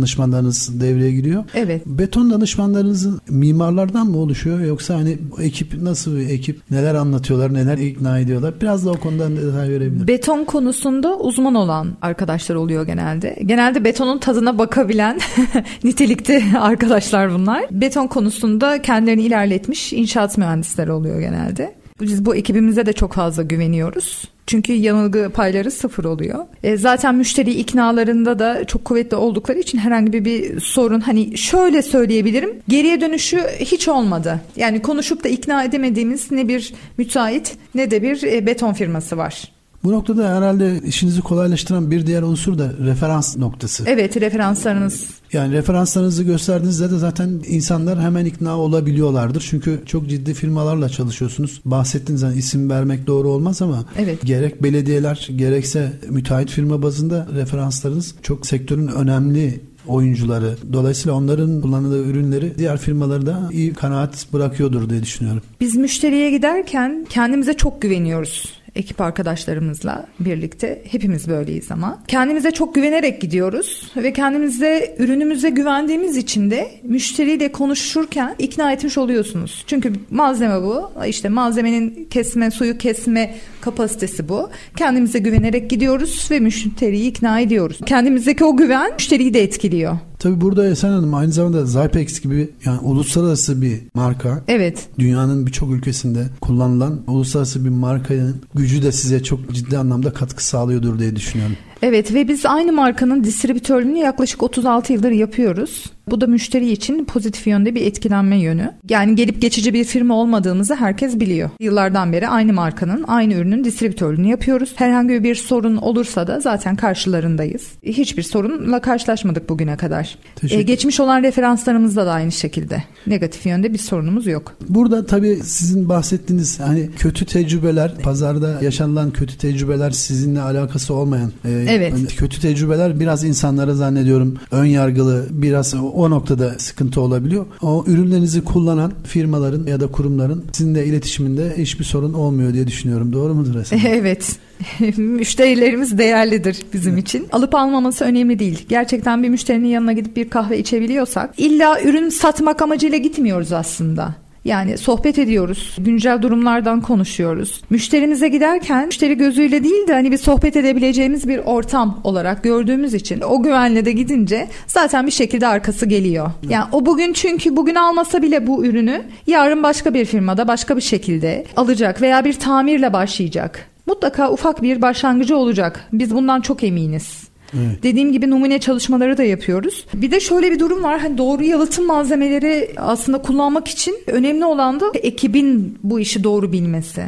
danışmanlarınız devreye giriyor. Evet. Beton danışmanlarınızın mimarlardan mı oluşuyor yoksa hani ekip nasıl bir ekip? Neler anlatıyorlar, neler ikna ediyorlar? Biraz da o konudan detay verebilir. Beton konusunda uzman olan arkadaşlar oluyor genelde. Genelde betonun tadına bakabilen nitelikte arkadaşlar bunlar. Beton konusunda kendilerini ilerletmiş inşaat mühendisleri oluyor genelde. Biz bu ekibimize de çok fazla güveniyoruz. Çünkü yanılgı payları sıfır oluyor. E, zaten müşteri iknalarında da çok kuvvetli oldukları için herhangi bir, bir sorun hani şöyle söyleyebilirim. Geriye dönüşü hiç olmadı. Yani konuşup da ikna edemediğimiz ne bir müteahhit ne de bir e, beton firması var. Bu noktada herhalde işinizi kolaylaştıran bir diğer unsur da referans noktası. Evet referanslarınız Yani referanslarınızı gösterdiğinizde de zaten insanlar hemen ikna olabiliyorlardır. Çünkü çok ciddi firmalarla çalışıyorsunuz. Bahsettiğiniz hani isim vermek doğru olmaz ama Evet. gerek belediyeler gerekse müteahhit firma bazında referanslarınız çok sektörün önemli oyuncuları. Dolayısıyla onların kullandığı ürünleri diğer firmaları da iyi kanaat bırakıyordur diye düşünüyorum. Biz müşteriye giderken kendimize çok güveniyoruz. Ekip arkadaşlarımızla birlikte hepimiz böyleyiz ama kendimize çok güvenerek gidiyoruz ve kendimize ürünümüze güvendiğimiz için de müşteriyle konuşurken ikna etmiş oluyorsunuz. Çünkü malzeme bu işte malzemenin kesme suyu kesme kapasitesi bu. Kendimize güvenerek gidiyoruz ve müşteriyi ikna ediyoruz. Kendimizdeki o güven müşteriyi de etkiliyor. Tabi burada Esen Hanım aynı zamanda Zypex gibi yani uluslararası bir marka. Evet Dünyanın birçok ülkesinde kullanılan uluslararası bir markanın gücü de size çok ciddi anlamda katkı sağlıyordur diye düşünüyorum. Evet ve biz aynı markanın distribütörlüğünü yaklaşık 36 yıldır yapıyoruz. Bu da müşteri için pozitif yönde bir etkilenme yönü. Yani gelip geçici bir firma olmadığımızı herkes biliyor. Yıllardan beri aynı markanın, aynı ürünün distribütörlüğünü yapıyoruz. Herhangi bir sorun olursa da zaten karşılarındayız. Hiçbir sorunla karşılaşmadık bugüne kadar. Ee, geçmiş olan referanslarımızda da aynı şekilde. Negatif yönde bir sorunumuz yok. Burada tabii sizin bahsettiğiniz hani kötü tecrübeler, pazarda yaşanılan kötü tecrübeler sizinle alakası olmayan e, Evet. hani kötü tecrübeler biraz insanlara zannediyorum ön yargılı biraz o, noktada sıkıntı olabiliyor. O ürünlerinizi kullanan firmaların ya da kurumların sizinle iletişiminde hiçbir sorun olmuyor diye düşünüyorum. Doğru mudur Esen? Evet. Müşterilerimiz değerlidir bizim için. Alıp almaması önemli değil. Gerçekten bir müşterinin yanına gidip bir kahve içebiliyorsak illa ürün satmak amacıyla gitmiyoruz aslında. Yani sohbet ediyoruz, güncel durumlardan konuşuyoruz. Müşterimize giderken müşteri gözüyle değil de hani bir sohbet edebileceğimiz bir ortam olarak gördüğümüz için o güvenle de gidince zaten bir şekilde arkası geliyor. Yani o bugün çünkü bugün almasa bile bu ürünü yarın başka bir firmada başka bir şekilde alacak veya bir tamirle başlayacak. Mutlaka ufak bir başlangıcı olacak. Biz bundan çok eminiz. Evet. Dediğim gibi numune çalışmaları da yapıyoruz. Bir de şöyle bir durum var. Hani doğru yalıtım malzemeleri aslında kullanmak için önemli olan da ekibin bu işi doğru bilmesi.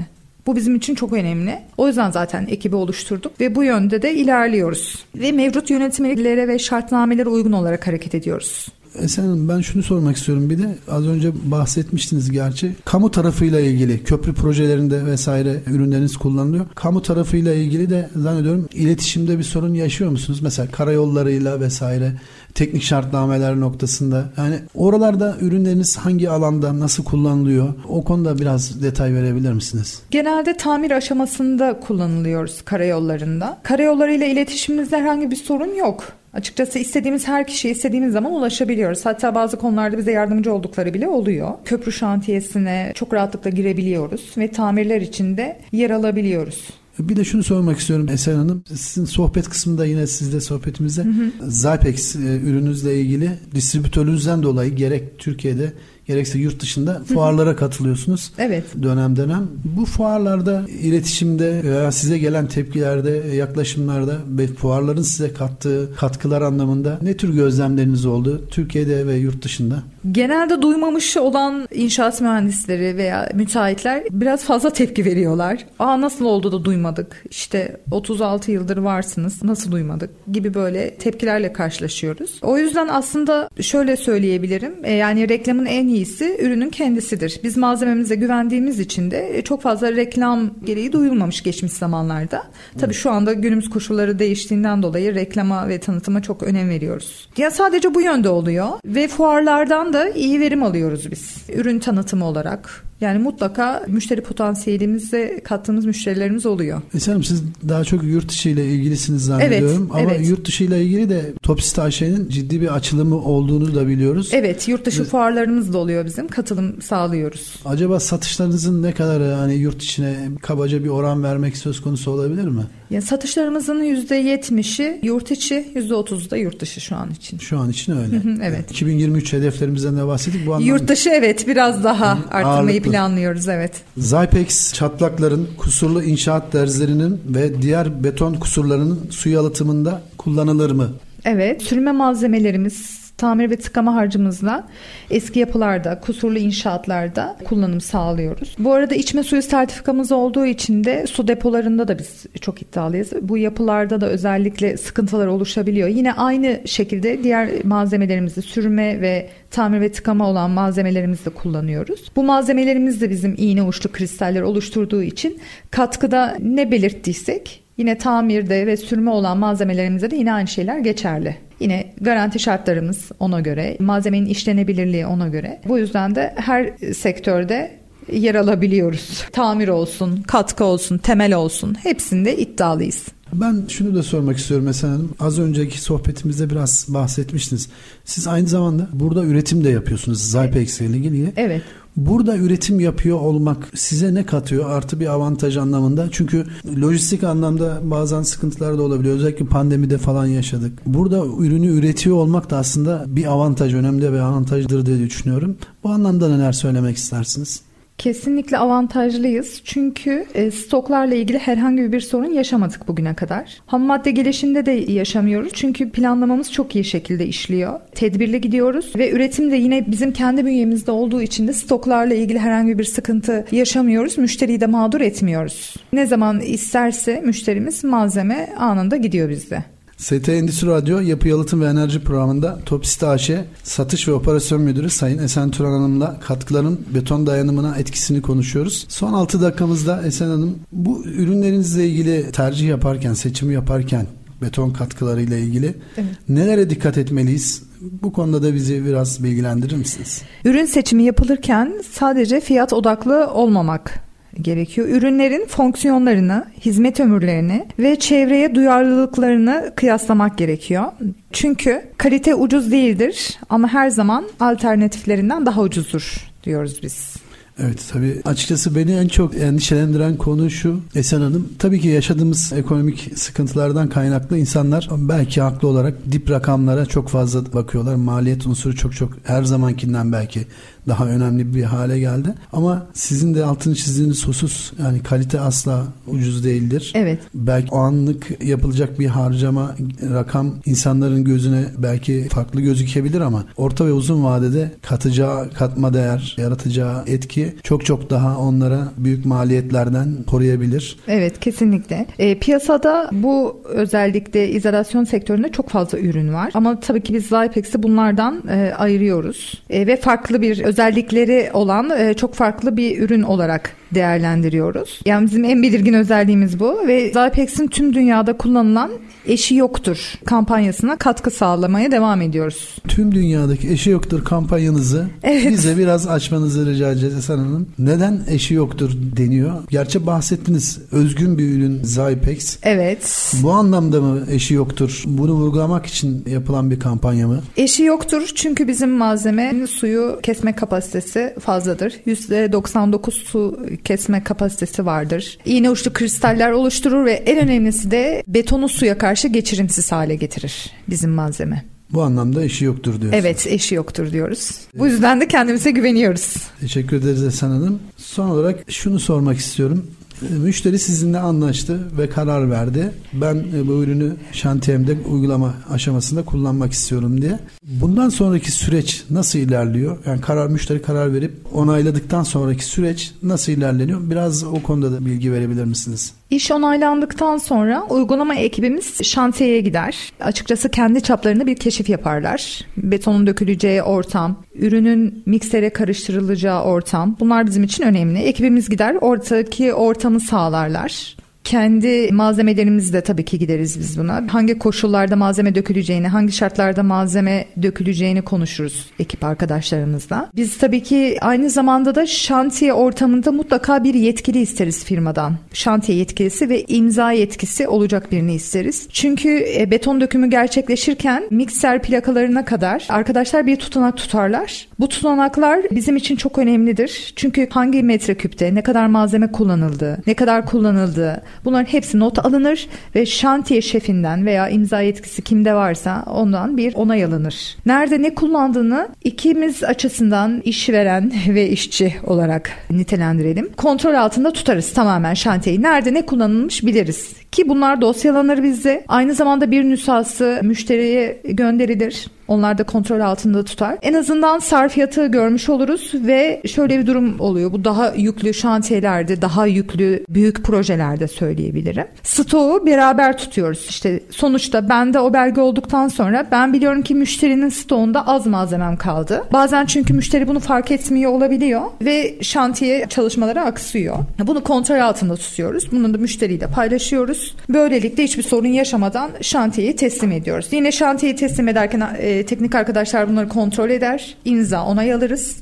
Bu bizim için çok önemli. O yüzden zaten ekibi oluşturduk ve bu yönde de ilerliyoruz. Ve mevcut yönetimlere ve şartnamelere uygun olarak hareket ediyoruz. Esen ben şunu sormak istiyorum bir de az önce bahsetmiştiniz gerçi kamu tarafıyla ilgili köprü projelerinde vesaire ürünleriniz kullanılıyor. Kamu tarafıyla ilgili de zannediyorum iletişimde bir sorun yaşıyor musunuz? Mesela karayollarıyla vesaire teknik şartnameler noktasında yani oralarda ürünleriniz hangi alanda nasıl kullanılıyor? O konuda biraz detay verebilir misiniz? Genelde tamir aşamasında kullanılıyoruz karayollarında. Karayollarıyla iletişimimizde herhangi bir sorun yok. Açıkçası istediğimiz her kişiye istediğimiz zaman ulaşabiliyoruz. Hatta bazı konularda bize yardımcı oldukları bile oluyor. Köprü şantiyesine çok rahatlıkla girebiliyoruz ve tamirler için de yer alabiliyoruz. Bir de şunu sormak istiyorum Esen Hanım. Sizin sohbet kısmında yine sizde sohbetimizde Zypex e, ürününüzle ilgili distribütörünüzden dolayı gerek Türkiye'de gerekse yurt dışında fuarlara katılıyorsunuz. Evet. Dönem dönem. Bu fuarlarda iletişimde veya size gelen tepkilerde, yaklaşımlarda ve fuarların size kattığı katkılar anlamında ne tür gözlemleriniz oldu Türkiye'de ve yurt dışında? Genelde duymamış olan inşaat mühendisleri veya müteahhitler biraz fazla tepki veriyorlar. Aa nasıl oldu da duymadık? İşte 36 yıldır varsınız. Nasıl duymadık? Gibi böyle tepkilerle karşılaşıyoruz. O yüzden aslında şöyle söyleyebilirim. E, yani reklamın en iyisi ürünün kendisidir. Biz malzememize güvendiğimiz için de e, çok fazla reklam gereği duyulmamış geçmiş zamanlarda. Tabii şu anda günümüz koşulları değiştiğinden dolayı reklama ve tanıtıma çok önem veriyoruz. Ya sadece bu yönde oluyor ve fuarlardan da iyi verim alıyoruz biz. Ürün tanıtımı olarak. Yani mutlaka müşteri potansiyelimize kattığımız müşterilerimiz oluyor. Esenim siz daha çok yurt dışı ile ilgilisiniz zannediyorum. Evet, Ama evet. yurt dışı ile ilgili de Topist AŞ'nin ciddi bir açılımı olduğunu da biliyoruz. Evet yurt dışı Ve- fuarlarımız da oluyor bizim. Katılım sağlıyoruz. Acaba satışlarınızın ne kadar hani yurt içine kabaca bir oran vermek söz konusu olabilir mi? Ya satışlarımızın %70'i yurt içi, %30'u da yurt dışı şu an için. Şu an için öyle. hı, evet. 2023 hedeflerimizden de bahsettik. Bu anlamda Yurt dışı evet biraz daha ağırlıklı. planlıyoruz evet. Zypex çatlakların, kusurlu inşaat derzlerinin ve diğer beton kusurlarının su yalıtımında kullanılır mı? Evet sürme malzemelerimiz tamir ve tıkama harcımızla eski yapılarda, kusurlu inşaatlarda kullanım sağlıyoruz. Bu arada içme suyu sertifikamız olduğu için de su depolarında da biz çok iddialıyız. Bu yapılarda da özellikle sıkıntılar oluşabiliyor. Yine aynı şekilde diğer malzemelerimizi sürme ve tamir ve tıkama olan malzemelerimizi de kullanıyoruz. Bu malzemelerimiz de bizim iğne uçlu kristaller oluşturduğu için katkıda ne belirttiysek Yine tamirde ve sürme olan malzemelerimizde de yine aynı şeyler geçerli. Yine garanti şartlarımız ona göre, malzemenin işlenebilirliği ona göre. Bu yüzden de her sektörde yer alabiliyoruz. Tamir olsun, katkı olsun, temel olsun hepsinde iddialıyız. Ben şunu da sormak istiyorum mesela Hanım. Az önceki sohbetimizde biraz bahsetmiştiniz. Siz aynı zamanda burada üretim de yapıyorsunuz Zypex ile ilgili. Evet. Burada üretim yapıyor olmak size ne katıyor? Artı bir avantaj anlamında. Çünkü lojistik anlamda bazen sıkıntılar da olabiliyor. Özellikle pandemide falan yaşadık. Burada ürünü üretiyor olmak da aslında bir avantaj, önemli bir avantajdır diye düşünüyorum. Bu anlamda neler söylemek istersiniz? Kesinlikle avantajlıyız çünkü e, stoklarla ilgili herhangi bir sorun yaşamadık bugüne kadar. Ham madde gelişinde de yaşamıyoruz çünkü planlamamız çok iyi şekilde işliyor. Tedbirli gidiyoruz ve üretim de yine bizim kendi bünyemizde olduğu için de stoklarla ilgili herhangi bir sıkıntı yaşamıyoruz. Müşteriyi de mağdur etmiyoruz. Ne zaman isterse müşterimiz malzeme anında gidiyor bizde. ST Endüstri Radyo Yapı Yalıtım ve Enerji Programı'nda Topist AŞ Satış ve Operasyon Müdürü Sayın Esen Turan Hanım'la katkıların beton dayanımına etkisini konuşuyoruz. Son 6 dakikamızda Esen Hanım bu ürünlerinizle ilgili tercih yaparken, seçimi yaparken beton katkılarıyla ilgili Evet. nelere dikkat etmeliyiz? Bu konuda da bizi biraz bilgilendirir misiniz? Ürün seçimi yapılırken sadece fiyat odaklı olmamak gerekiyor. Ürünlerin fonksiyonlarını, hizmet ömürlerini ve çevreye duyarlılıklarını kıyaslamak gerekiyor. Çünkü kalite ucuz değildir ama her zaman alternatiflerinden daha ucuzdur diyoruz biz. Evet tabii açıkçası beni en çok endişelendiren konu şu Esen Hanım. Tabii ki yaşadığımız ekonomik sıkıntılardan kaynaklı insanlar belki haklı olarak dip rakamlara çok fazla bakıyorlar. Maliyet unsuru çok çok her zamankinden belki daha önemli bir hale geldi. Ama sizin de altını çizdiğiniz husus yani kalite asla ucuz değildir. Evet. Belki o anlık yapılacak bir harcama rakam insanların gözüne belki farklı gözükebilir ama orta ve uzun vadede katacağı katma değer, yaratacağı etki çok çok daha onlara büyük maliyetlerden koruyabilir. Evet kesinlikle. E, piyasada bu özellikle izolasyon sektöründe çok fazla ürün var. Ama tabii ki biz Zypex'i bunlardan e, ayırıyoruz. E, ve farklı bir özellikleri olan e, çok farklı bir ürün olarak değerlendiriyoruz. Yani bizim en belirgin özelliğimiz bu ve Zypex'in tüm dünyada kullanılan eşi yoktur kampanyasına katkı sağlamaya devam ediyoruz. Tüm dünyadaki eşi yoktur kampanyanızı Evet. bize biraz açmanızı rica edeceğiz Esen Hanım. Neden eşi yoktur deniyor? Gerçi bahsettiniz özgün bir ürün Zypex. Evet. Bu anlamda mı eşi yoktur? Bunu vurgulamak için yapılan bir kampanya mı? Eşi yoktur çünkü bizim malzeme suyu kesme kapasitesi fazladır. %99 su kesme kapasitesi vardır. İğne uçlu kristaller oluşturur ve en önemlisi de betonu suya karşı geçirimsiz hale getirir bizim malzeme. Bu anlamda işi yoktur diyoruz. Evet eşi yoktur diyoruz. Bu yüzden de kendimize güveniyoruz. Teşekkür ederiz Esen Hanım. Son olarak şunu sormak istiyorum. E, müşteri sizinle anlaştı ve karar verdi. Ben e, bu ürünü şantiyemde uygulama aşamasında kullanmak istiyorum diye. Bundan sonraki süreç nasıl ilerliyor? Yani karar müşteri karar verip onayladıktan sonraki süreç nasıl ilerleniyor? Biraz o konuda da bilgi verebilir misiniz? İş onaylandıktan sonra uygulama ekibimiz şantiyeye gider. Açıkçası kendi çaplarında bir keşif yaparlar. Betonun döküleceği ortam, ürünün miksere karıştırılacağı ortam bunlar bizim için önemli. Ekibimiz gider ortadaki ortamı sağlarlar. Kendi malzemelerimizle tabii ki gideriz biz buna. Hangi koşullarda malzeme döküleceğini, hangi şartlarda malzeme döküleceğini konuşuruz ekip arkadaşlarımızla. Biz tabii ki aynı zamanda da şantiye ortamında mutlaka bir yetkili isteriz firmadan. Şantiye yetkilisi ve imza yetkisi olacak birini isteriz. Çünkü e, beton dökümü gerçekleşirken mikser plakalarına kadar arkadaşlar bir tutanak tutarlar. Bu tutanaklar bizim için çok önemlidir. Çünkü hangi metreküpte ne kadar malzeme kullanıldı, ne kadar kullanıldı, Bunların hepsi not alınır ve şantiye şefinden veya imza yetkisi kimde varsa ondan bir onay alınır. Nerede ne kullandığını ikimiz açısından işveren ve işçi olarak nitelendirelim. Kontrol altında tutarız tamamen şantiyeyi. Nerede ne kullanılmış biliriz. Ki bunlar dosyalanır bizde. Aynı zamanda bir nüshası müşteriye gönderilir. Onlar da kontrol altında tutar. En azından sarfiyatı görmüş oluruz ve şöyle bir durum oluyor. Bu daha yüklü şantiyelerde, daha yüklü büyük projelerde söyleyebilirim. Stoğu beraber tutuyoruz. İşte sonuçta bende o belge olduktan sonra ben biliyorum ki müşterinin stoğunda az malzemem kaldı. Bazen çünkü müşteri bunu fark etmiyor olabiliyor ve şantiye çalışmaları aksıyor. Bunu kontrol altında tutuyoruz. Bunu da müşteriyle paylaşıyoruz. Böylelikle hiçbir sorun yaşamadan şantiyeyi teslim ediyoruz. Yine şantiyeyi teslim ederken e, teknik arkadaşlar bunları kontrol eder. imza onay alırız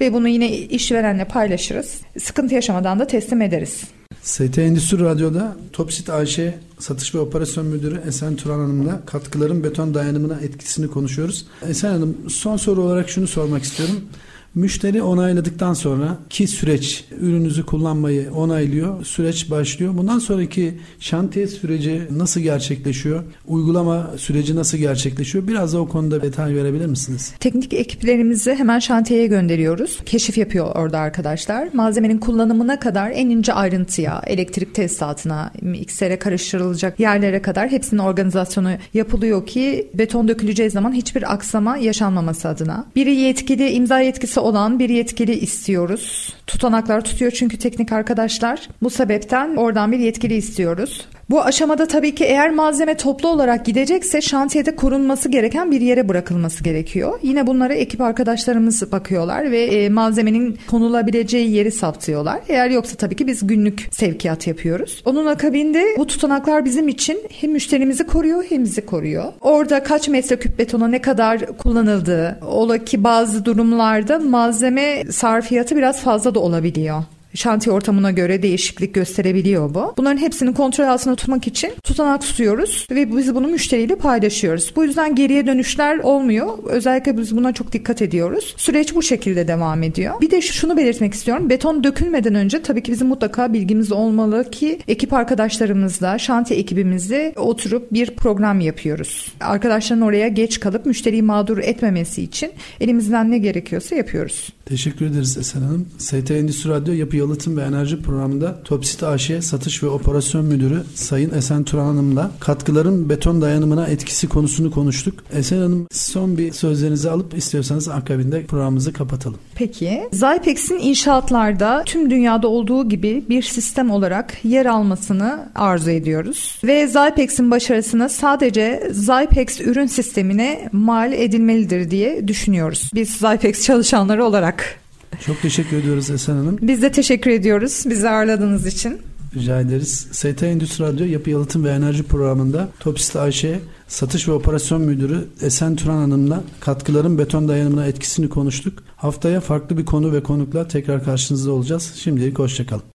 ve bunu yine işverenle paylaşırız. Sıkıntı yaşamadan da teslim ederiz. ST Endüstri Radyo'da Topsit AŞ Satış ve Operasyon Müdürü Esen Turan Hanım'la katkıların beton dayanımına etkisini konuşuyoruz. Esen Hanım son soru olarak şunu sormak istiyorum. Müşteri onayladıktan sonra ki süreç ürününüzü kullanmayı onaylıyor. Süreç başlıyor. Bundan sonraki şantiye süreci nasıl gerçekleşiyor? Uygulama süreci nasıl gerçekleşiyor? Biraz da o konuda detay verebilir misiniz? Teknik ekiplerimizi hemen şantiyeye gönderiyoruz. Keşif yapıyor orada arkadaşlar. Malzemenin kullanımına kadar en ince ayrıntıya, elektrik tesisatına, miksere karıştırılacak yerlere kadar hepsinin organizasyonu yapılıyor ki beton döküleceği zaman hiçbir aksama yaşanmaması adına. Biri yetkili, imza yetkisi olan bir yetkili istiyoruz. Tutanaklar tutuyor çünkü teknik arkadaşlar. Bu sebepten oradan bir yetkili istiyoruz. Bu aşamada tabii ki eğer malzeme toplu olarak gidecekse şantiyede korunması gereken bir yere bırakılması gerekiyor. Yine bunlara ekip arkadaşlarımız bakıyorlar ve e, malzemenin konulabileceği yeri saptıyorlar. Eğer yoksa tabii ki biz günlük sevkiyat yapıyoruz. Onun akabinde bu tutanaklar bizim için hem müşterimizi koruyor hem bizi koruyor. Orada kaç metreküp betona ne kadar kullanıldığı, ola ki bazı durumlarda malzeme sarfiyatı biraz fazla da olabiliyor şantiye ortamına göre değişiklik gösterebiliyor bu. Bunların hepsini kontrol altında tutmak için tutanak tutuyoruz ve biz bunu müşteriyle paylaşıyoruz. Bu yüzden geriye dönüşler olmuyor. Özellikle biz buna çok dikkat ediyoruz. Süreç bu şekilde devam ediyor. Bir de şunu belirtmek istiyorum. Beton dökülmeden önce tabii ki bizim mutlaka bilgimiz olmalı ki ekip arkadaşlarımızla, şantiye ekibimizle oturup bir program yapıyoruz. Arkadaşların oraya geç kalıp müşteriyi mağdur etmemesi için elimizden ne gerekiyorsa yapıyoruz. Teşekkür ederiz Esen Hanım. ST Endüstri Radyo Yapı Yalıtım ve Enerji Programı'nda Topsit AŞ Satış ve Operasyon Müdürü Sayın Esen Turan Hanım'la katkıların beton dayanımına etkisi konusunu konuştuk. Esen Hanım son bir sözlerinizi alıp istiyorsanız akabinde programımızı kapatalım. Peki. Zypex'in inşaatlarda tüm dünyada olduğu gibi bir sistem olarak yer almasını arzu ediyoruz. Ve Zypex'in başarısını sadece Zypex ürün sistemine mal edilmelidir diye düşünüyoruz. Biz Zypex çalışanları olarak çok teşekkür ediyoruz Esen Hanım. Biz de teşekkür ediyoruz bizi ağırladığınız için. Rica ederiz. ST Endüstri Radyo Yapı Yalıtım ve Enerji Programı'nda Topist Ayşe Satış ve Operasyon Müdürü Esen Turan Hanım'la katkıların beton dayanımına etkisini konuştuk. Haftaya farklı bir konu ve konukla tekrar karşınızda olacağız. Şimdilik hoşçakalın.